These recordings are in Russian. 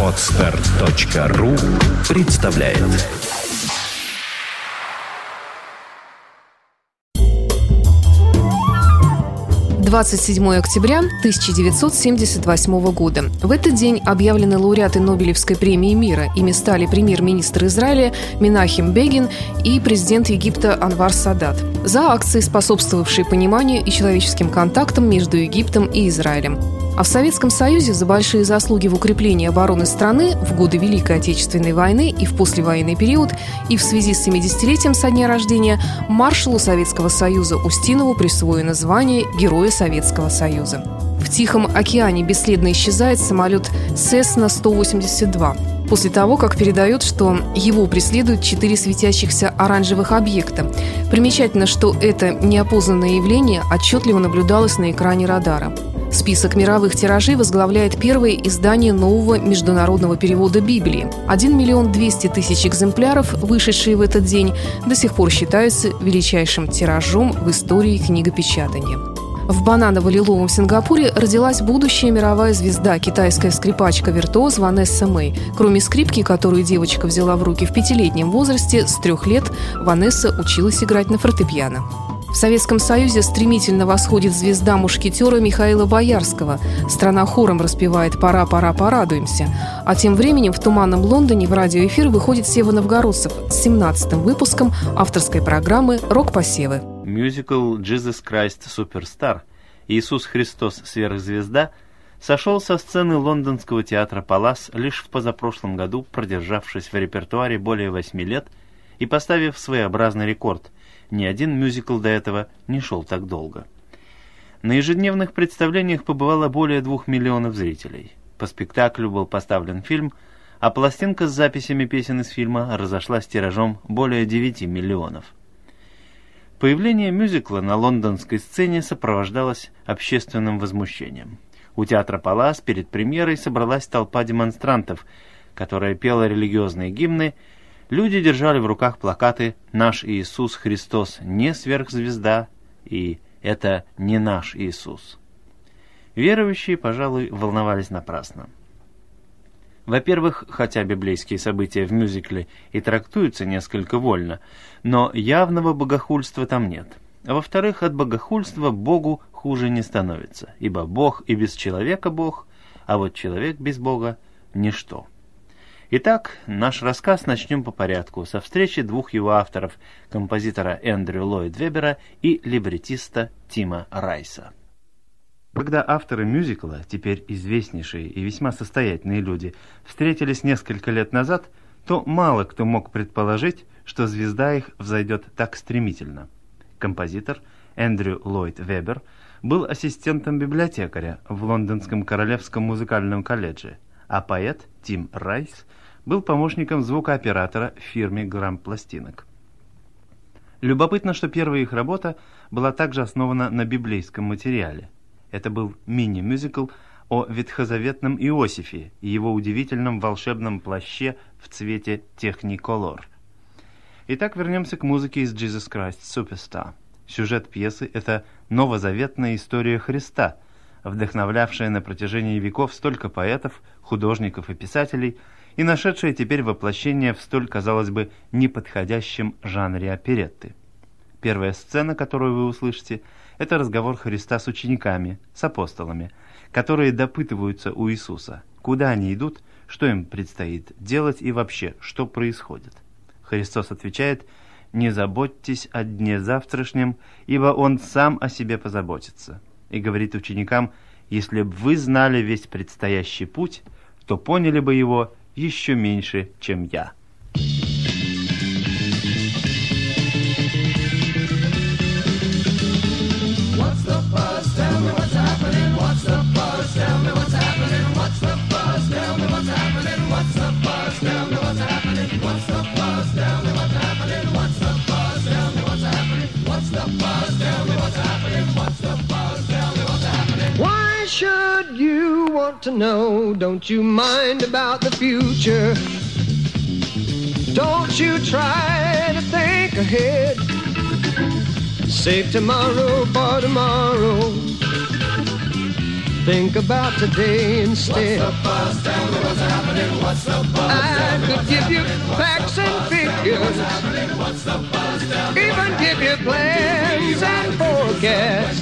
Отстар.ру представляет Двадцать седьмое октября 1978 года. В этот день объявлены лауреаты Нобелевской премии мира. Ими стали премьер-министр Израиля Минахим Бегин и президент Египта Анвар Садат за акции, способствовавшие пониманию и человеческим контактам между Египтом и Израилем. А в Советском Союзе за большие заслуги в укреплении обороны страны в годы Великой Отечественной войны и в послевоенный период, и в связи с 70-летием со дня рождения маршалу Советского Союза Устинову присвоено звание Героя Советского Союза. В Тихом океане бесследно исчезает самолет Cessna-182 после того, как передает, что его преследуют четыре светящихся оранжевых объекта. Примечательно, что это неопознанное явление отчетливо наблюдалось на экране радара. Список мировых тиражей возглавляет первое издание нового международного перевода Библии. 1 миллион 200 тысяч экземпляров, вышедшие в этот день, до сих пор считаются величайшим тиражом в истории книгопечатания. В бананово-лиловом Сингапуре родилась будущая мировая звезда, китайская скрипачка-виртуоз Ванесса Мэй. Кроме скрипки, которую девочка взяла в руки в пятилетнем возрасте, с трех лет Ванесса училась играть на фортепиано. В Советском Союзе стремительно восходит звезда мушкетера Михаила Боярского. Страна хором распевает «Пора, пора, порадуемся». А тем временем в «Туманном Лондоне» в радиоэфир выходит Сева Новгородцев с 17-м выпуском авторской программы «Рок-посевы». Мюзикл «Jesus Christ Superstar» «Иисус Христос сверхзвезда» сошел со сцены лондонского театра «Палас» лишь в позапрошлом году, продержавшись в репертуаре более восьми лет и поставив своеобразный рекорд – ни один мюзикл до этого не шел так долго. На ежедневных представлениях побывало более двух миллионов зрителей. По спектаклю был поставлен фильм, а пластинка с записями песен из фильма разошлась тиражом более 9 миллионов. Появление мюзикла на лондонской сцене сопровождалось общественным возмущением. У театра «Палас» перед премьерой собралась толпа демонстрантов, которая пела религиозные гимны Люди держали в руках плакаты «Наш Иисус Христос не сверхзвезда» и «Это не наш Иисус». Верующие, пожалуй, волновались напрасно. Во-первых, хотя библейские события в мюзикле и трактуются несколько вольно, но явного богохульства там нет. Во-вторых, от богохульства Богу хуже не становится, ибо Бог и без человека Бог, а вот человек без Бога – ничто. Итак, наш рассказ начнем по порядку, со встречи двух его авторов, композитора Эндрю Ллойд Вебера и либретиста Тима Райса. Когда авторы мюзикла, теперь известнейшие и весьма состоятельные люди, встретились несколько лет назад, то мало кто мог предположить, что звезда их взойдет так стремительно. Композитор Эндрю Ллойд Вебер был ассистентом библиотекаря в Лондонском Королевском музыкальном колледже, а поэт Тим Райс – был помощником звукооператора в фирме «Грамм пластинок». Любопытно, что первая их работа была также основана на библейском материале. Это был мини-мюзикл о ветхозаветном Иосифе и его удивительном волшебном плаще в цвете техниколор. Итак, вернемся к музыке из Jesus Christ Superstar. Сюжет пьесы – это новозаветная история Христа, вдохновлявшая на протяжении веков столько поэтов, художников и писателей – и нашедшая теперь воплощение в столь, казалось бы, неподходящем жанре оперетты. Первая сцена, которую вы услышите, это разговор Христа с учениками, с апостолами, которые допытываются у Иисуса, куда они идут, что им предстоит делать и вообще, что происходит. Христос отвечает «Не заботьтесь о дне завтрашнем, ибо Он сам о себе позаботится». И говорит ученикам «Если бы вы знали весь предстоящий путь, то поняли бы его еще меньше, чем я. Want to know. Don't you mind about the future. Don't you try to think ahead. Save tomorrow for tomorrow. Think about today instead. What's the buzz? Tell me what's happening. What's the buzz? I could give you facts and figures. What's the buzz? Tell me Even give you plans and forecasts.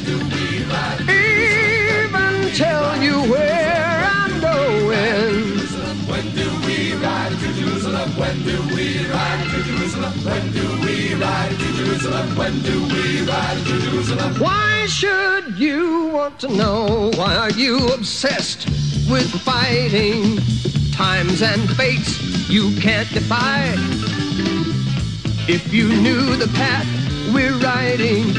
Tell you where I'm going. when do we ride to Jerusalem? When do we ride to Jerusalem? When do we ride to Jerusalem? When do we ride to Jerusalem? Why should you want to know? Why are you obsessed with fighting times and fates you can't defy? If you knew the path we're riding,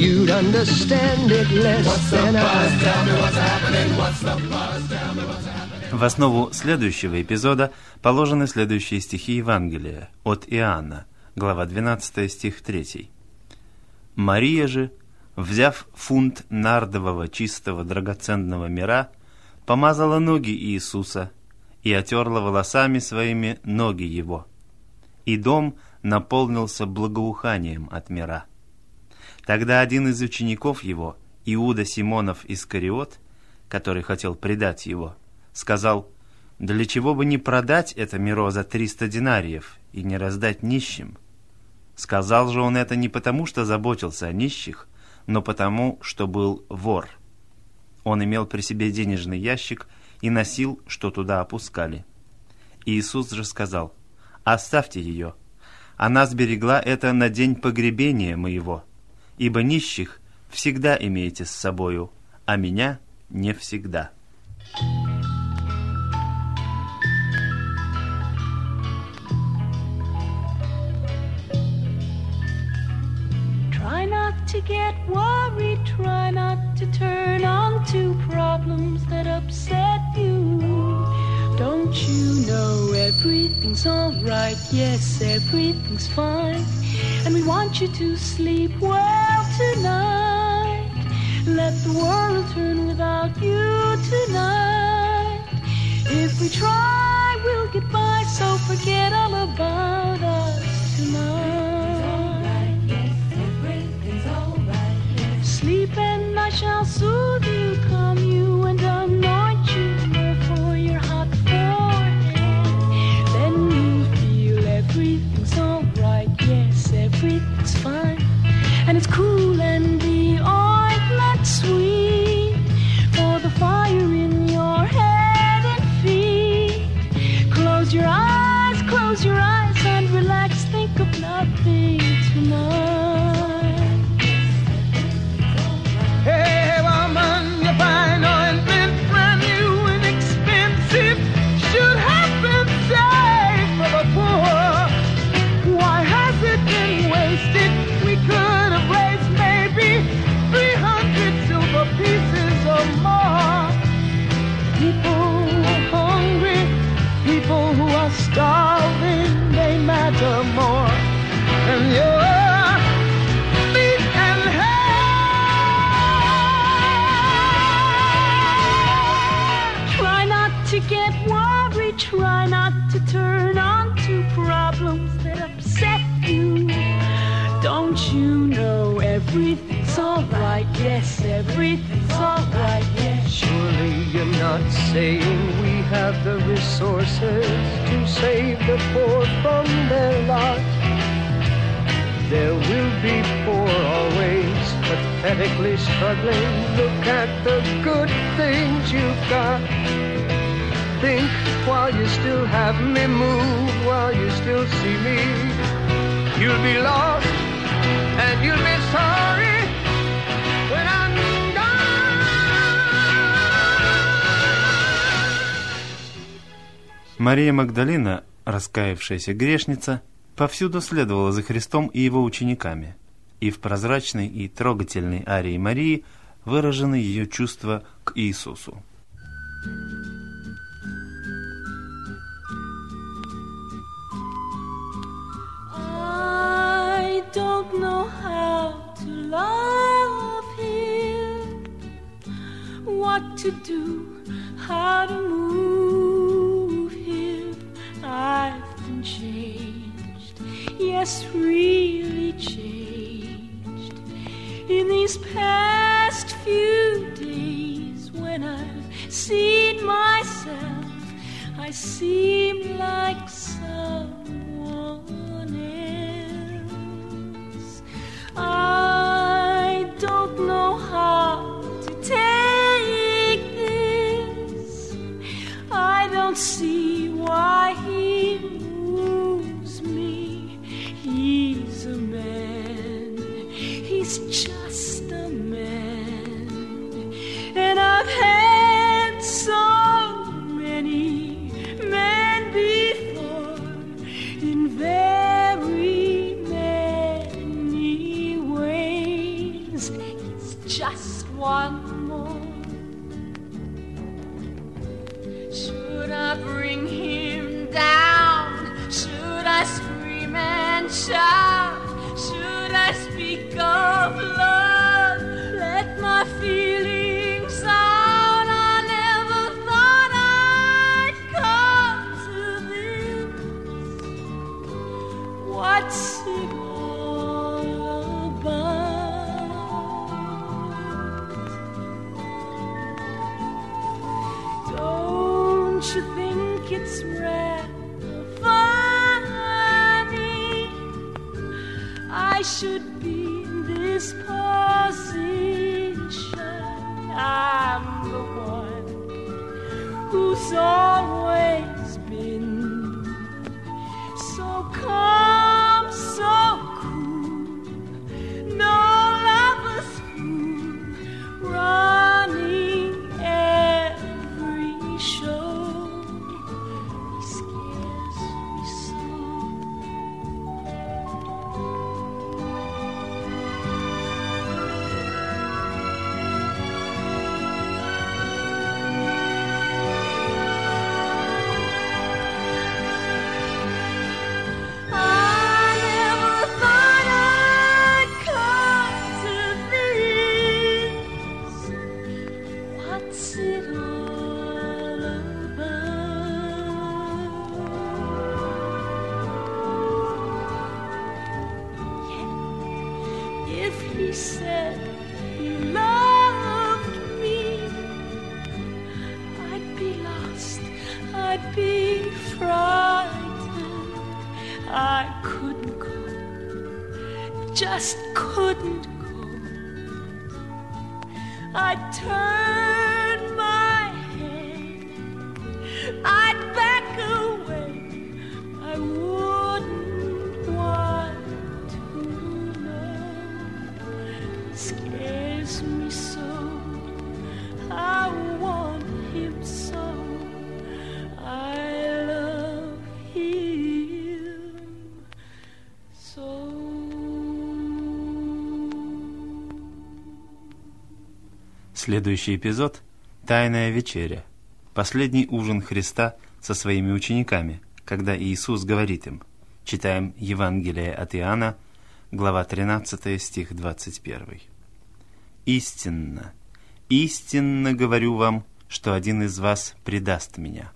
you'd understand it less What's the than I. buzz? Tell me what's happening. What's the buzz? Tell me what's happening. В основу следующего эпизода положены следующие стихи Евангелия от Иоанна, глава 12, стих 3. «Мария же, взяв фунт нардового чистого драгоценного мира, помазала ноги Иисуса и отерла волосами своими ноги Его. И дом наполнился благоуханием от мира. Тогда один из учеников Его, Иуда Симонов Искариот, который хотел предать Его, сказал, «Для чего бы не продать это миро за триста динариев и не раздать нищим?» Сказал же он это не потому, что заботился о нищих, но потому, что был вор. Он имел при себе денежный ящик и носил, что туда опускали. Иисус же сказал, «Оставьте ее. Она сберегла это на день погребения моего, ибо нищих всегда имеете с собою, а меня не всегда». Try not to get worried, try not to turn on to problems that upset you. Don't you know everything's alright? Yes, everything's fine. And we want you to sleep well tonight. Let the world turn without you tonight. If we try, we'll get by, so forget all about us tonight. Sleep and I shall soothe you, saying we have the resources to save the poor from their lot. There will be poor always, pathetically struggling. Look at the good things you've got. Think while you still have me, move while you still see me. You'll be lost and you'll be sorry Мария Магдалина, раскаявшаяся грешница, повсюду следовала за Христом и его учениками, и в прозрачной и трогательной арии Марии выражены ее чувства к Иисусу. I don't know how to love him, what to do, What's it all about? Don't you think it's rather funny? I should be I turn. Следующий эпизод – Тайная вечеря. Последний ужин Христа со своими учениками, когда Иисус говорит им. Читаем Евангелие от Иоанна, глава 13, стих 21. «Истинно, истинно говорю вам, что один из вас предаст меня».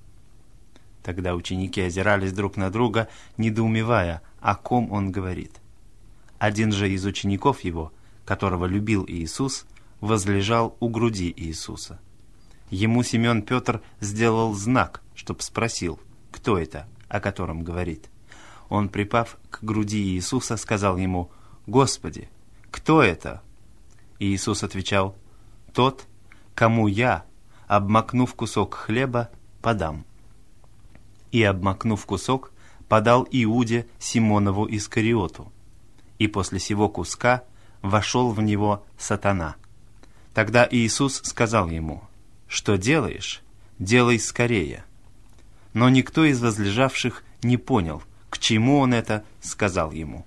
Тогда ученики озирались друг на друга, недоумевая, о ком он говорит. Один же из учеников его, которого любил Иисус, возлежал у груди Иисуса. Ему Симеон Петр сделал знак, чтоб спросил, кто это, о котором говорит. Он, припав к груди Иисуса, сказал ему, «Господи, кто это?» Иисус отвечал, «Тот, кому я, обмакнув кусок хлеба, подам». И, обмакнув кусок, подал Иуде Симонову Искариоту. И после сего куска вошел в него сатана. Тогда Иисус сказал ему, «Что делаешь? Делай скорее». Но никто из возлежавших не понял, к чему он это сказал ему.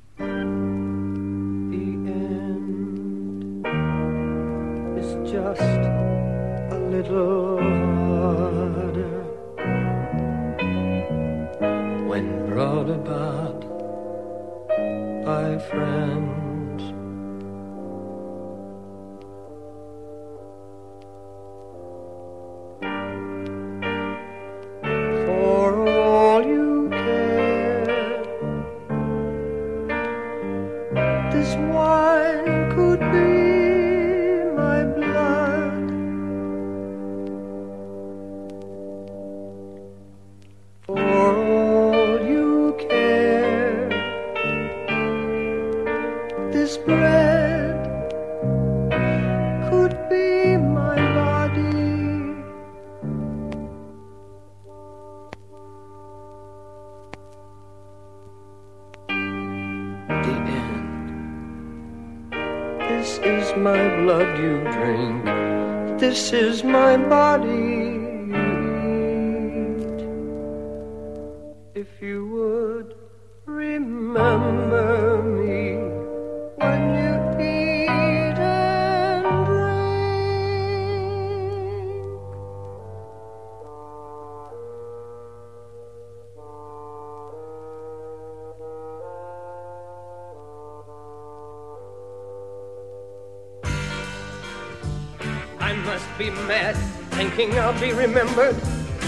Be mad, thinking I'll be remembered.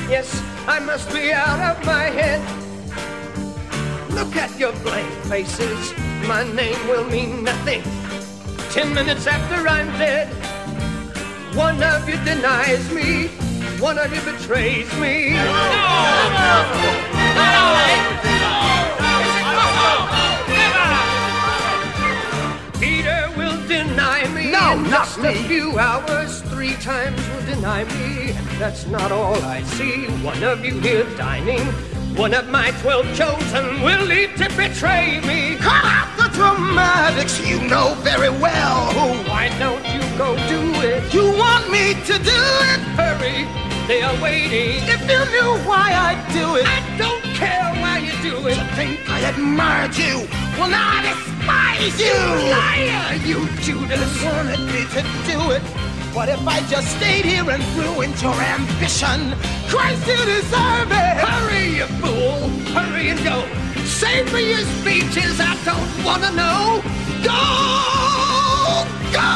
Yes, I must be out of my head. Look at your blank faces, my name will mean nothing. Ten minutes after I'm dead, one of you denies me, one of you betrays me. Peter No, in not just me. a few hours, three times will deny me. And that's not all I see. One of you here dining, one of my twelve chosen will leave to betray me. Cut out the dramatics, you know very well who. Why don't you go do it? You want me to do it? Hurry, they are waiting. If you knew why I do it, I don't care you it. think I admired you. Well, now I despise you. Liar, you Judas. wanted me to do it. What if I just stayed here and ruined your ambition? Christ, you deserve it. Hurry, you fool! Hurry and go! Save me your speeches, I don't want to know. Go! Go!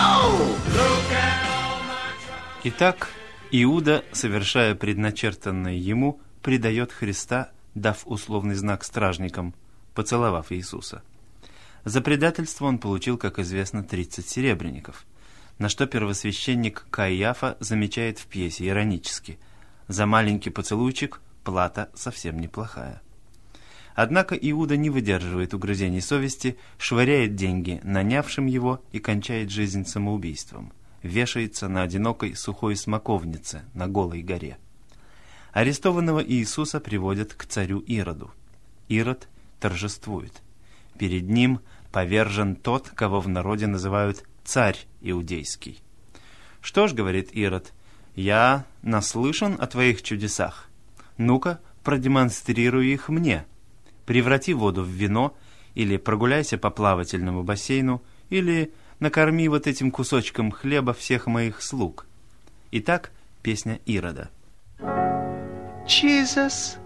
Итак, Иуда, совершая предначертанное ему, предает Христа, дав условный знак стражникам, поцеловав Иисуса. За предательство он получил, как известно, 30 серебряников, на что первосвященник Каиафа замечает в пьесе иронически. За маленький поцелуйчик плата совсем неплохая. Однако Иуда не выдерживает угрызений совести, швыряет деньги нанявшим его и кончает жизнь самоубийством. Вешается на одинокой сухой смоковнице на голой горе. Арестованного Иисуса приводят к царю Ироду. Ирод торжествует. Перед ним повержен тот, кого в народе называют царь иудейский. «Что ж, — говорит Ирод, — я наслышан о твоих чудесах. Ну-ка, продемонстрируй их мне. Преврати воду в вино, или прогуляйся по плавательному бассейну, или накорми вот этим кусочком хлеба всех моих слуг». Итак, песня Ирода. Jesus,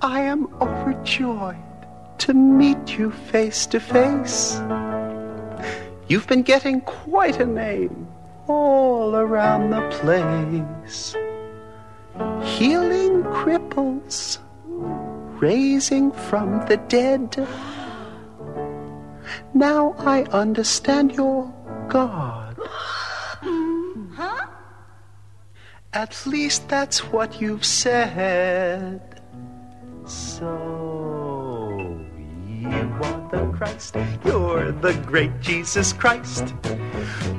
I am overjoyed to meet you face to face. You've been getting quite a name all around the place. Healing cripples, raising from the dead. Now I understand your God. At least that's what you've said. So, you are the Christ, you're the great Jesus Christ.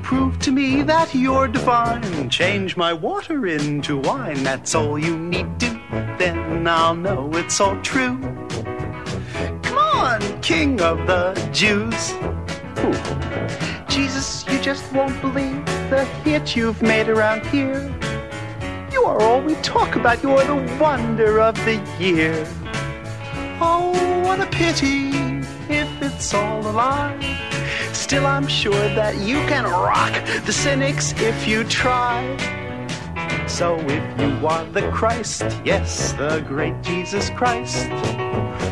Prove to me that you're divine. Change my water into wine. That's all you need to. Then I'll know it's all true. Come on, King of the Jews. Ooh. Jesus, you just won't believe the hit you've made around here. All we talk about. You're the wonder of the year. Oh, what a pity if it's all a lie. Still, I'm sure that you can rock the cynics if you try. So, if you are the Christ, yes, the great Jesus Christ,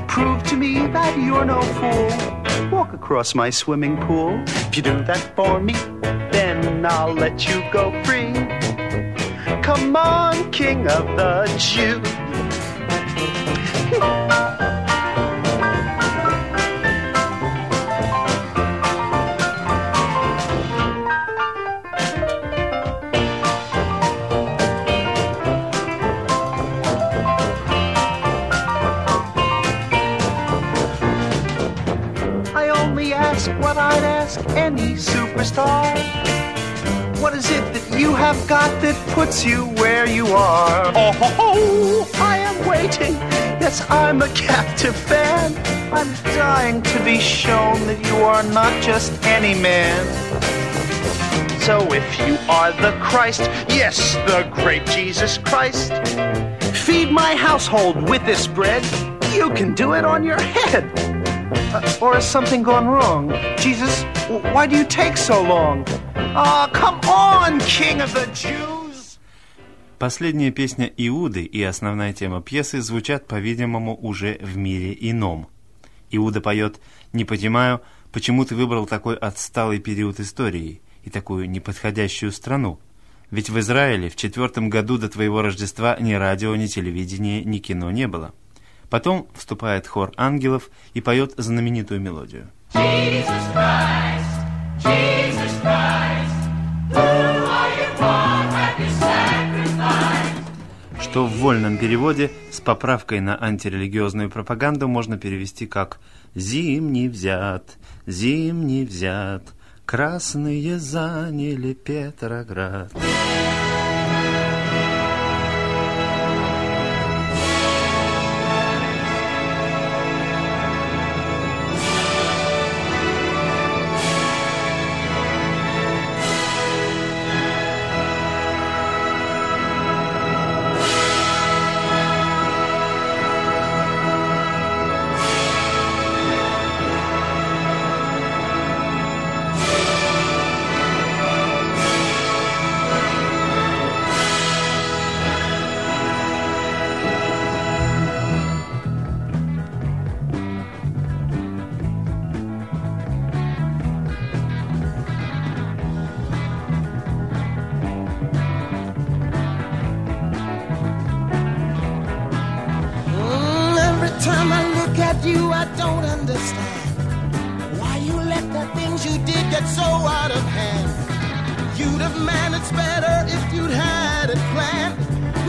prove to me that you're no fool. Walk across my swimming pool. If you do that for me, then I'll let you go free come on, King of the Jews. I only ask what I'd ask any superstar got that puts you where you are? Oh, ho, ho, I am waiting. Yes, I'm a captive fan. I'm dying to be shown that you are not just any man. So if you are the Christ, yes, the great Jesus Christ, feed my household with this bread, you can do it on your head. Uh, or has something gone wrong? Jesus, why do you take so long? Ah, come on, King of the Jews! Последняя песня Иуды и основная тема пьесы звучат, по-видимому, уже в мире ином. Иуда поет «Не понимаю, почему ты выбрал такой отсталый период истории и такую неподходящую страну. Ведь в Израиле в четвертом году до твоего Рождества ни радио, ни телевидения, ни кино не было». Потом вступает хор ангелов и поет знаменитую мелодию. Jesus Christ, Jesus Что в вольном переводе с поправкой на антирелигиозную пропаганду можно перевести как «Зимний взят, зимний взят, красные заняли Петроград». You, I don't understand why you let the things you did get so out of hand. You'd have managed better if you'd had it planned.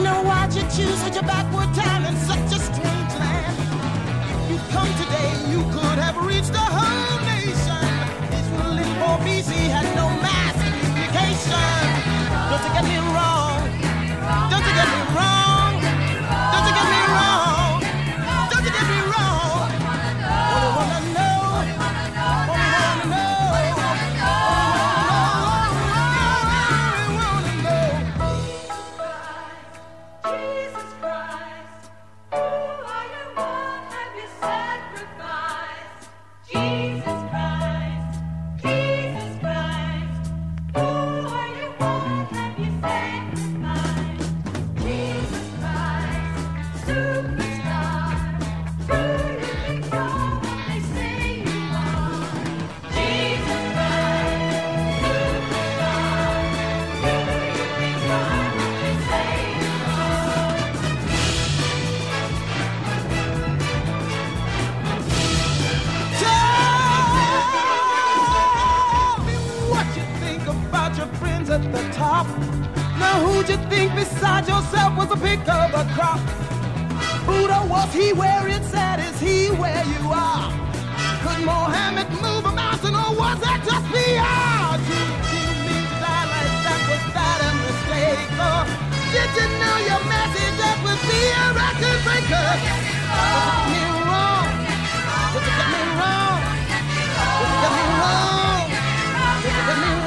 Now why'd you choose such a backward time in such a strange land? If you'd come today, you could have reached the whole was he where it said, is he where you are? Could Mohammed move a mountain or was that just PR? Did you mean die like that? Was that a mistake? Or did you know your message that would be a record breaker? Get me wrong? Did you get me wrong? Did you get me wrong? Did you get me wrong?